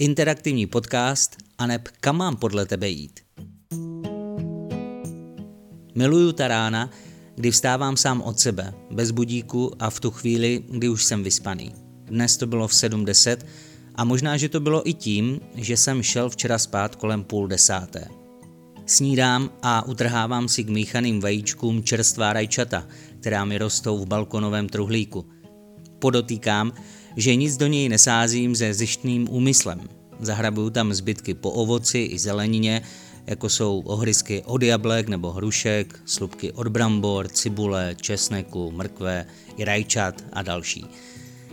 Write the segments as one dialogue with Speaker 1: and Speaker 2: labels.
Speaker 1: interaktivní podcast a neb kam mám podle tebe jít. Miluju ta rána, kdy vstávám sám od sebe, bez budíku a v tu chvíli, kdy už jsem vyspaný. Dnes to bylo v 7.10 a možná, že to bylo i tím, že jsem šel včera spát kolem půl desáté. Snídám a utrhávám si k míchaným vajíčkům čerstvá rajčata, která mi rostou v balkonovém truhlíku. Podotýkám, že nic do něj nesázím se zjištným úmyslem. Zahrabuju tam zbytky po ovoci i zelenině, jako jsou ohrysky od jablek nebo hrušek, slupky od brambor, cibule, česneku, mrkve i rajčat a další.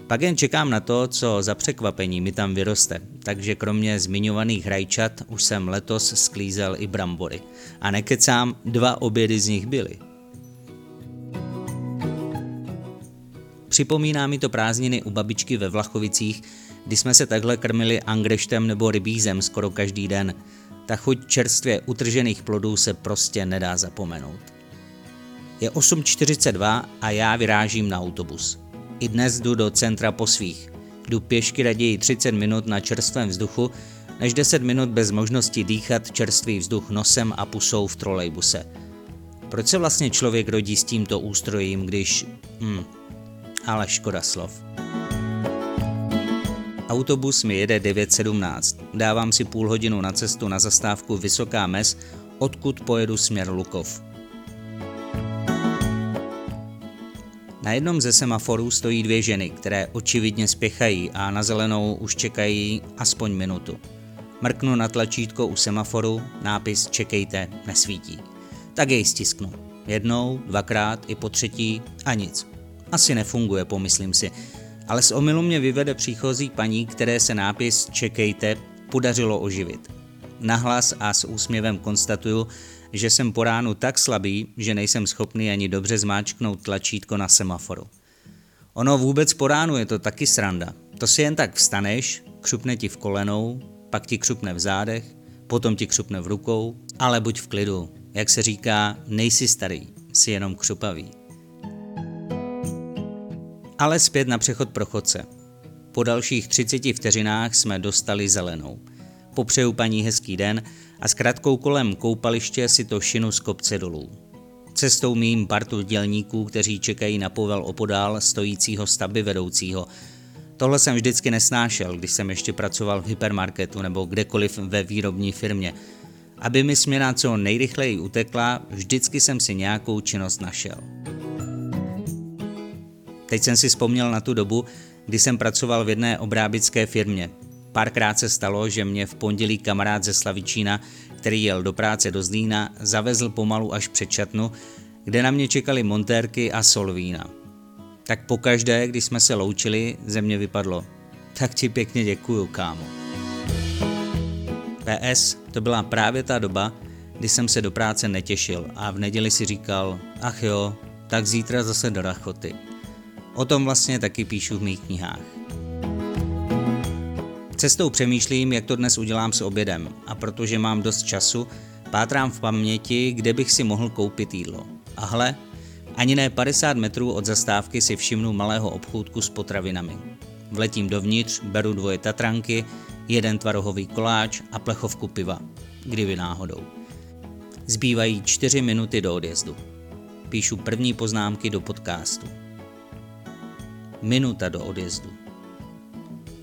Speaker 1: Pak jen čekám na to, co za překvapení mi tam vyroste, takže kromě zmiňovaných rajčat už jsem letos sklízel i brambory. A nekecám, dva obědy z nich byly. Připomíná mi to prázdniny u babičky ve Vlachovicích, kdy jsme se takhle krmili angreštem nebo rybízem skoro každý den. Ta chuť čerstvě utržených plodů se prostě nedá zapomenout. Je 8.42 a já vyrážím na autobus. I dnes jdu do centra po svých. Jdu pěšky raději 30 minut na čerstvém vzduchu, než 10 minut bez možnosti dýchat čerstvý vzduch nosem a pusou v trolejbuse. Proč se vlastně člověk rodí s tímto ústrojím, když... Hm, ale škoda slov. Autobus mi jede 9.17. Dávám si půl hodinu na cestu na zastávku Vysoká Mes, odkud pojedu směr Lukov. Na jednom ze semaforů stojí dvě ženy, které očividně spěchají a na zelenou už čekají aspoň minutu. Mrknu na tlačítko u semaforu, nápis Čekejte nesvítí. Tak jej stisknu. Jednou, dvakrát i po třetí a nic. Asi nefunguje, pomyslím si. Ale z omilu mě vyvede příchozí paní, které se nápis Čekejte podařilo oživit. Nahlas a s úsměvem konstatuju, že jsem po ránu tak slabý, že nejsem schopný ani dobře zmáčknout tlačítko na semaforu. Ono vůbec po ránu je to taky sranda. To si jen tak vstaneš, křupne ti v kolenou, pak ti křupne v zádech, potom ti křupne v rukou, ale buď v klidu. Jak se říká, nejsi starý, jsi jenom křupavý. Ale zpět na přechod pro chodce. Po dalších 30 vteřinách jsme dostali zelenou. Popřeju paní hezký den a s krátkou kolem koupaliště si to šinu z kopce dolů. Cestou mým partu dělníků, kteří čekají na povel opodál stojícího stavby vedoucího. Tohle jsem vždycky nesnášel, když jsem ještě pracoval v hypermarketu nebo kdekoliv ve výrobní firmě. Aby mi směna co nejrychleji utekla, vždycky jsem si nějakou činnost našel. Teď jsem si vzpomněl na tu dobu, kdy jsem pracoval v jedné obrábické firmě. Párkrát se stalo, že mě v pondělí kamarád ze Slavičína, který jel do práce do Zlína, zavezl pomalu až před čatnu, kde na mě čekali montérky a solvína. Tak pokaždé, když jsme se loučili, ze mě vypadlo. Tak ti pěkně děkuju, kámo. PS, to byla právě ta doba, kdy jsem se do práce netěšil a v neděli si říkal, ach jo, tak zítra zase do rachoty. O tom vlastně taky píšu v mých knihách. Cestou přemýšlím, jak to dnes udělám s obědem a protože mám dost času, pátrám v paměti, kde bych si mohl koupit jídlo. A hle, ani ne 50 metrů od zastávky si všimnu malého obchůdku s potravinami. Vletím dovnitř, beru dvoje tatranky, jeden tvarohový koláč a plechovku piva. Kdyby náhodou. Zbývají čtyři minuty do odjezdu. Píšu první poznámky do podcastu. Minuta do odjezdu.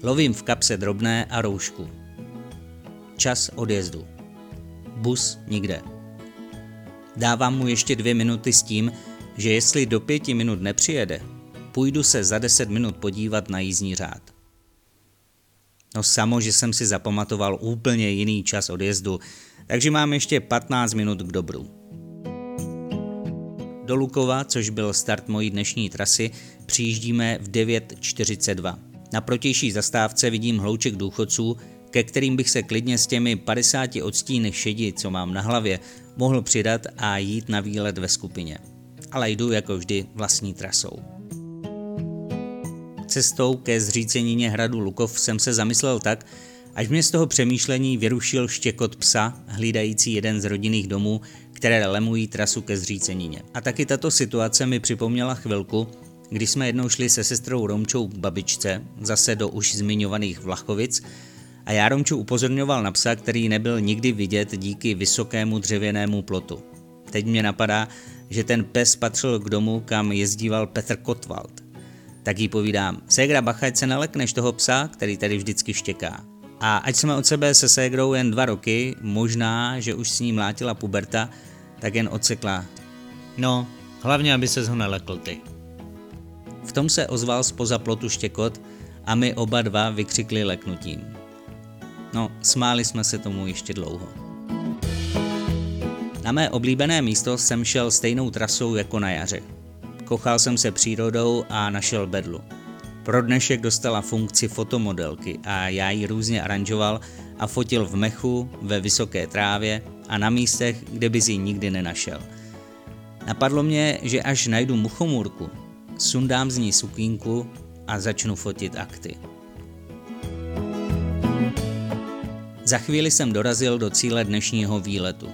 Speaker 1: Lovím v kapse drobné a roušku. Čas odjezdu. Bus nikde. Dávám mu ještě dvě minuty s tím, že jestli do pěti minut nepřijede, půjdu se za deset minut podívat na jízdní řád. No samo, že jsem si zapamatoval úplně jiný čas odjezdu, takže mám ještě 15 minut k dobru. Do Lukova, což byl start mojí dnešní trasy, přijíždíme v 9.42. Na protější zastávce vidím hlouček důchodců, ke kterým bych se klidně s těmi 50 odstíny šedi, co mám na hlavě, mohl přidat a jít na výlet ve skupině. Ale jdu jako vždy vlastní trasou. Cestou ke zřícenině hradu Lukov jsem se zamyslel tak, až mě z toho přemýšlení vyrušil štěkot psa, hlídající jeden z rodinných domů, které lemují trasu ke zřícenině. A taky tato situace mi připomněla chvilku, když jsme jednou šli se sestrou Romčou k babičce, zase do už zmiňovaných Vlachovic, a Jaromču upozorňoval na psa, který nebyl nikdy vidět díky vysokému dřevěnému plotu. Teď mě napadá, že ten pes patřil k domu, kam jezdíval Petr Kotwald. Tak jí povídám, ségra bacha, se nalekneš toho psa, který tady vždycky štěká. A ať jsme od sebe se ségrou jen dva roky, možná, že už s ní mlátila puberta, tak jen odsekla. No, hlavně, aby se ho nelekl ty. V tom se ozval spoza plotu štěkot a my oba dva vykřikli leknutím. No, smáli jsme se tomu ještě dlouho. Na mé oblíbené místo jsem šel stejnou trasou jako na jaře. Kochal jsem se přírodou a našel bedlu. Pro dnešek dostala funkci fotomodelky a já ji různě aranžoval a fotil v mechu, ve vysoké trávě a na místech, kde by ji nikdy nenašel. Napadlo mě, že až najdu muchomůrku, sundám z ní sukínku a začnu fotit akty. Za chvíli jsem dorazil do cíle dnešního výletu.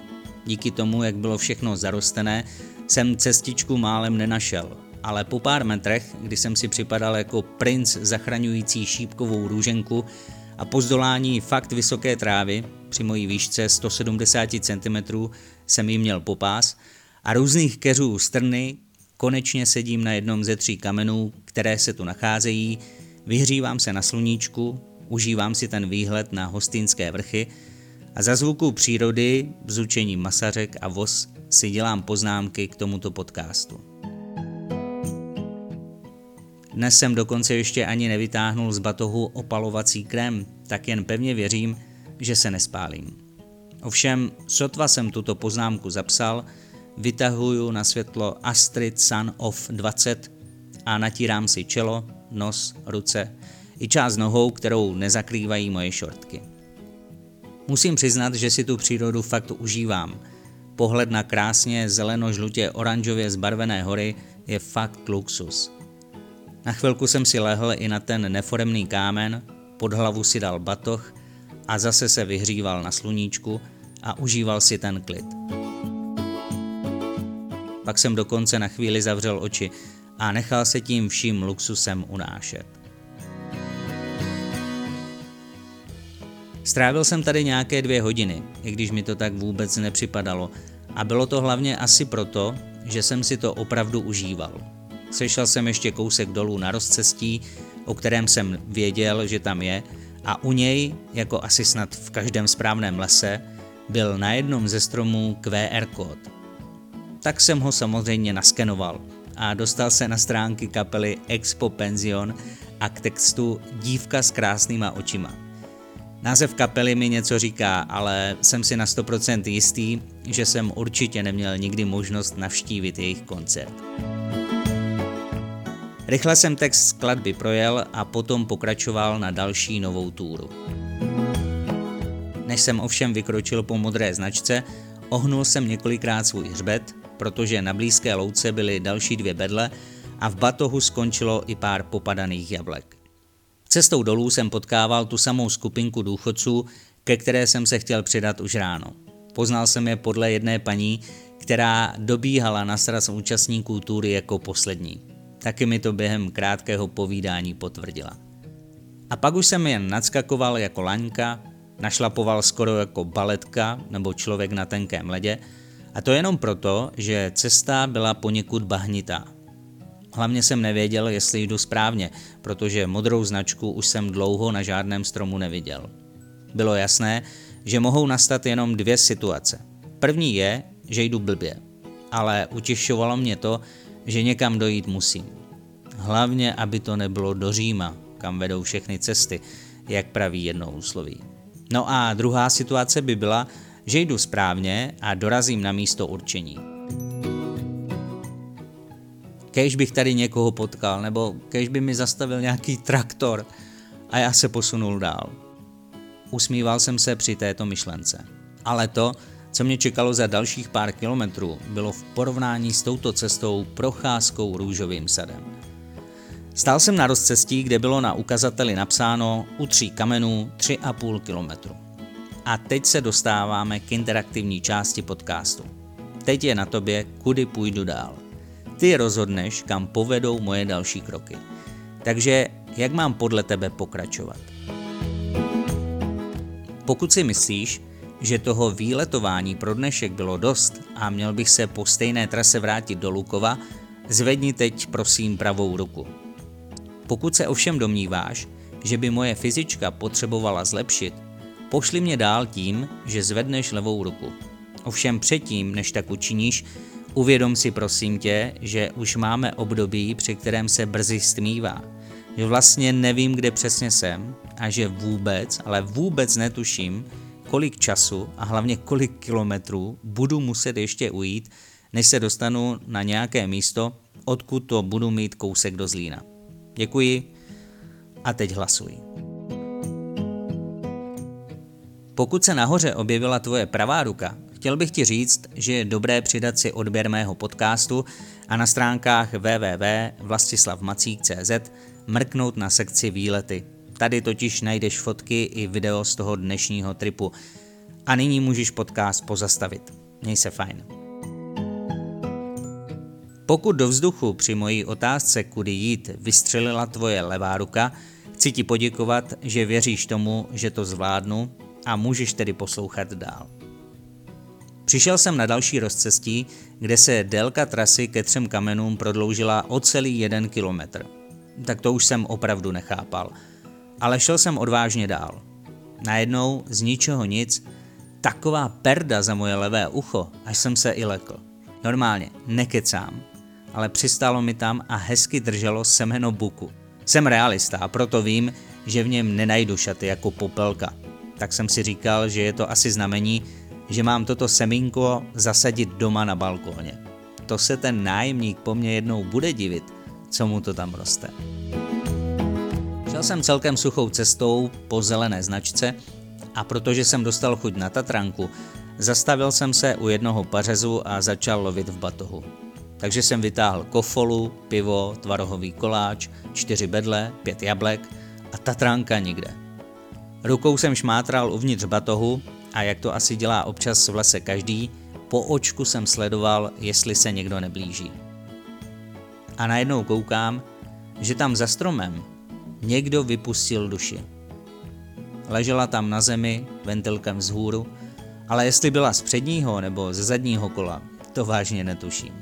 Speaker 1: Díky tomu, jak bylo všechno zarostené, jsem cestičku málem nenašel, ale po pár metrech, kdy jsem si připadal jako princ zachraňující šípkovou růženku a po zdolání fakt vysoké trávy, při mojí výšce 170 cm jsem jí měl popás, a různých keřů strny, konečně sedím na jednom ze tří kamenů, které se tu nacházejí, vyhřívám se na sluníčku, užívám si ten výhled na hostinské vrchy a za zvuku přírody, bzučení masařek a voz si dělám poznámky k tomuto podcastu. Dnes jsem dokonce ještě ani nevytáhnul z batohu opalovací krém, tak jen pevně věřím, že se nespálím. Ovšem, sotva jsem tuto poznámku zapsal, vytahuju na světlo Astrid Sun of 20 a natírám si čelo, nos, ruce i část nohou, kterou nezakrývají moje šortky. Musím přiznat, že si tu přírodu fakt užívám. Pohled na krásně zeleno-žlutě oranžově zbarvené hory je fakt luxus. Na chvilku jsem si lehl i na ten neforemný kámen, pod hlavu si dal batoh a zase se vyhříval na sluníčku a užíval si ten klid. Pak jsem dokonce na chvíli zavřel oči a nechal se tím vším luxusem unášet. Strávil jsem tady nějaké dvě hodiny, i když mi to tak vůbec nepřipadalo. A bylo to hlavně asi proto, že jsem si to opravdu užíval. Sešel jsem ještě kousek dolů na rozcestí, o kterém jsem věděl, že tam je, a u něj, jako asi snad v každém správném lese, byl na jednom ze stromů QR kód. Tak jsem ho samozřejmě naskenoval a dostal se na stránky kapely Expo Pension a k textu Dívka s krásnýma očima. Název kapely mi něco říká, ale jsem si na 100% jistý, že jsem určitě neměl nikdy možnost navštívit jejich koncert. Rychle jsem text skladby projel a potom pokračoval na další novou túru. Než jsem ovšem vykročil po modré značce, ohnul jsem několikrát svůj hřbet, protože na blízké louce byly další dvě bedle a v batohu skončilo i pár popadaných jablek. Cestou dolů jsem potkával tu samou skupinku důchodců, ke které jsem se chtěl přidat už ráno. Poznal jsem je podle jedné paní, která dobíhala na sraz účastníků tury jako poslední. Taky mi to během krátkého povídání potvrdila. A pak už jsem jen nadskakoval jako laňka, našlapoval skoro jako baletka nebo člověk na tenkém ledě, a to jenom proto, že cesta byla poněkud bahnitá. Hlavně jsem nevěděl, jestli jdu správně, protože modrou značku už jsem dlouho na žádném stromu neviděl. Bylo jasné, že mohou nastat jenom dvě situace. První je, že jdu blbě, ale utěšovalo mě to, že někam dojít musím. Hlavně, aby to nebylo do Říma, kam vedou všechny cesty, jak praví jednou úsloví. No a druhá situace by byla, že jdu správně a dorazím na místo určení. Kež bych tady někoho potkal, nebo kež by mi zastavil nějaký traktor a já se posunul dál. Usmíval jsem se při této myšlence. Ale to, co mě čekalo za dalších pár kilometrů, bylo v porovnání s touto cestou procházkou růžovým sadem. Stál jsem na rozcestí, kde bylo na ukazateli napsáno u tří kamenů 3,5 kilometru. A teď se dostáváme k interaktivní části podcastu. Teď je na tobě, kudy půjdu dál. Ty rozhodneš, kam povedou moje další kroky. Takže jak mám podle tebe pokračovat? Pokud si myslíš, že toho výletování pro dnešek bylo dost a měl bych se po stejné trase vrátit do Lukova, zvedni teď prosím pravou ruku. Pokud se ovšem domníváš, že by moje fyzička potřebovala zlepšit, pošli mě dál tím, že zvedneš levou ruku. Ovšem předtím, než tak učiníš, uvědom si prosím tě, že už máme období, při kterém se brzy stmívá. Že vlastně nevím, kde přesně jsem a že vůbec, ale vůbec netuším, kolik času a hlavně kolik kilometrů budu muset ještě ujít, než se dostanu na nějaké místo, odkud to budu mít kousek do Zlína. Děkuji a teď hlasuj. Pokud se nahoře objevila tvoje pravá ruka, chtěl bych ti říct, že je dobré přidat si odběr mého podcastu a na stránkách www.vlastislavmacík.cz mrknout na sekci výlety. Tady totiž najdeš fotky i video z toho dnešního tripu. A nyní můžeš podcast pozastavit. Měj se fajn. Pokud do vzduchu při mojí otázce, kudy jít, vystřelila tvoje levá ruka, chci ti poděkovat, že věříš tomu, že to zvládnu a můžeš tedy poslouchat dál. Přišel jsem na další rozcestí, kde se délka trasy ke třem kamenům prodloužila o celý jeden kilometr. Tak to už jsem opravdu nechápal. Ale šel jsem odvážně dál. Najednou z ničeho nic, taková perda za moje levé ucho, až jsem se i lekl. Normálně, nekecám, ale přistálo mi tam a hezky drželo semeno buku. Jsem realista a proto vím, že v něm nenajdu šaty jako popelka. Tak jsem si říkal, že je to asi znamení, že mám toto semínko zasadit doma na balkóně. To se ten nájemník po mně jednou bude divit, co mu to tam roste. Šel jsem celkem suchou cestou po zelené značce a protože jsem dostal chuť na Tatranku, zastavil jsem se u jednoho pařezu a začal lovit v batohu. Takže jsem vytáhl kofolu, pivo, tvarohový koláč, čtyři bedle, pět jablek a Tatranka nikde. Rukou jsem šmátral uvnitř batohu a jak to asi dělá občas v lese každý, po očku jsem sledoval, jestli se někdo neblíží. A najednou koukám, že tam za stromem někdo vypustil duši. Ležela tam na zemi, ventilkem vzhůru, ale jestli byla z předního nebo ze zadního kola, to vážně netuším.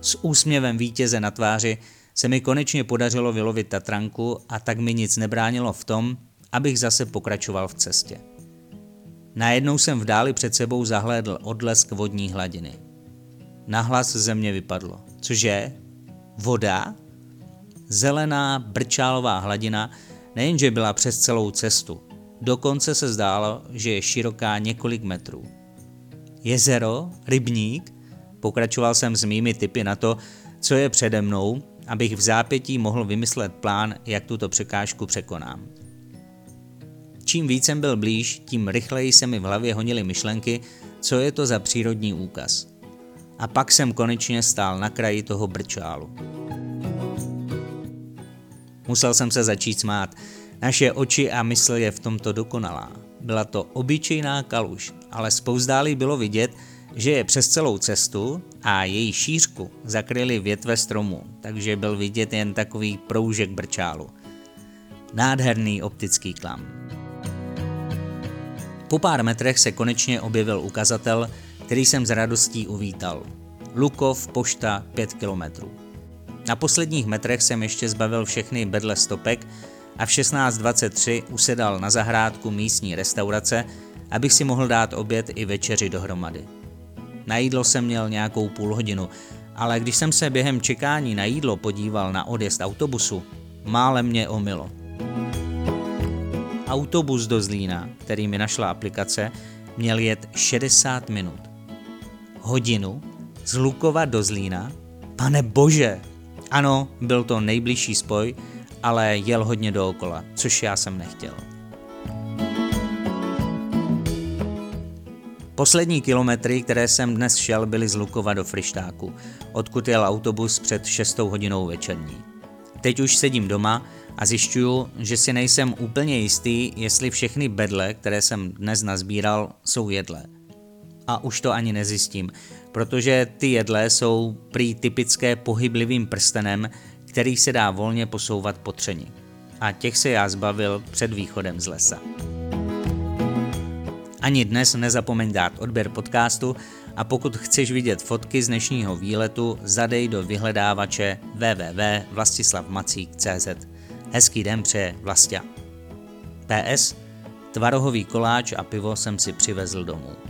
Speaker 1: S úsměvem vítěze na tváři se mi konečně podařilo vylovit Tatranku a tak mi nic nebránilo v tom, abych zase pokračoval v cestě. Najednou jsem v dáli před sebou zahlédl odlesk vodní hladiny. Nahlas ze mě vypadlo. Cože? Voda? Zelená brčálová hladina nejenže byla přes celou cestu, dokonce se zdálo, že je široká několik metrů. Jezero? Rybník? Pokračoval jsem s mými typy na to, co je přede mnou, abych v zápětí mohl vymyslet plán, jak tuto překážku překonám. Čím víc jsem byl blíž, tím rychleji se mi v hlavě honily myšlenky, co je to za přírodní úkaz. A pak jsem konečně stál na kraji toho brčálu. Musel jsem se začít smát. Naše oči a mysl je v tomto dokonalá. Byla to obyčejná kaluž, ale spouzdálí bylo vidět, že je přes celou cestu a její šířku zakryly větve stromu, takže byl vidět jen takový proužek brčálu. Nádherný optický klam. Po pár metrech se konečně objevil ukazatel, který jsem s radostí uvítal. Lukov, pošta, 5 kilometrů. Na posledních metrech jsem ještě zbavil všechny bedle stopek a v 16.23 usedal na zahrádku místní restaurace, abych si mohl dát oběd i večeři dohromady. Na jídlo jsem měl nějakou půl hodinu, ale když jsem se během čekání na jídlo podíval na odjezd autobusu, málem mě omilo. Autobus do Zlína, který mi našla aplikace, měl jet 60 minut. Hodinu z Lukova do Zlína? Pane bože! Ano, byl to nejbližší spoj, ale jel hodně dookola, což já jsem nechtěl. Poslední kilometry, které jsem dnes šel, byly z Lukova do Frištáku, odkud jel autobus před 6 hodinou večerní. Teď už sedím doma a zjišťuju, že si nejsem úplně jistý, jestli všechny bedle, které jsem dnes nazbíral, jsou jedlé. A už to ani nezjistím, protože ty jedlé jsou prý typické pohyblivým prstenem, který se dá volně posouvat po třeni. a těch se já zbavil před východem z lesa. Ani dnes nezapomeň dát odběr podcastu a pokud chceš vidět fotky z dnešního výletu, zadej do vyhledávače www.vlastislavmacík.cz. Hezký den přeje Vlastia. PS. Tvarohový koláč a pivo jsem si přivezl domů.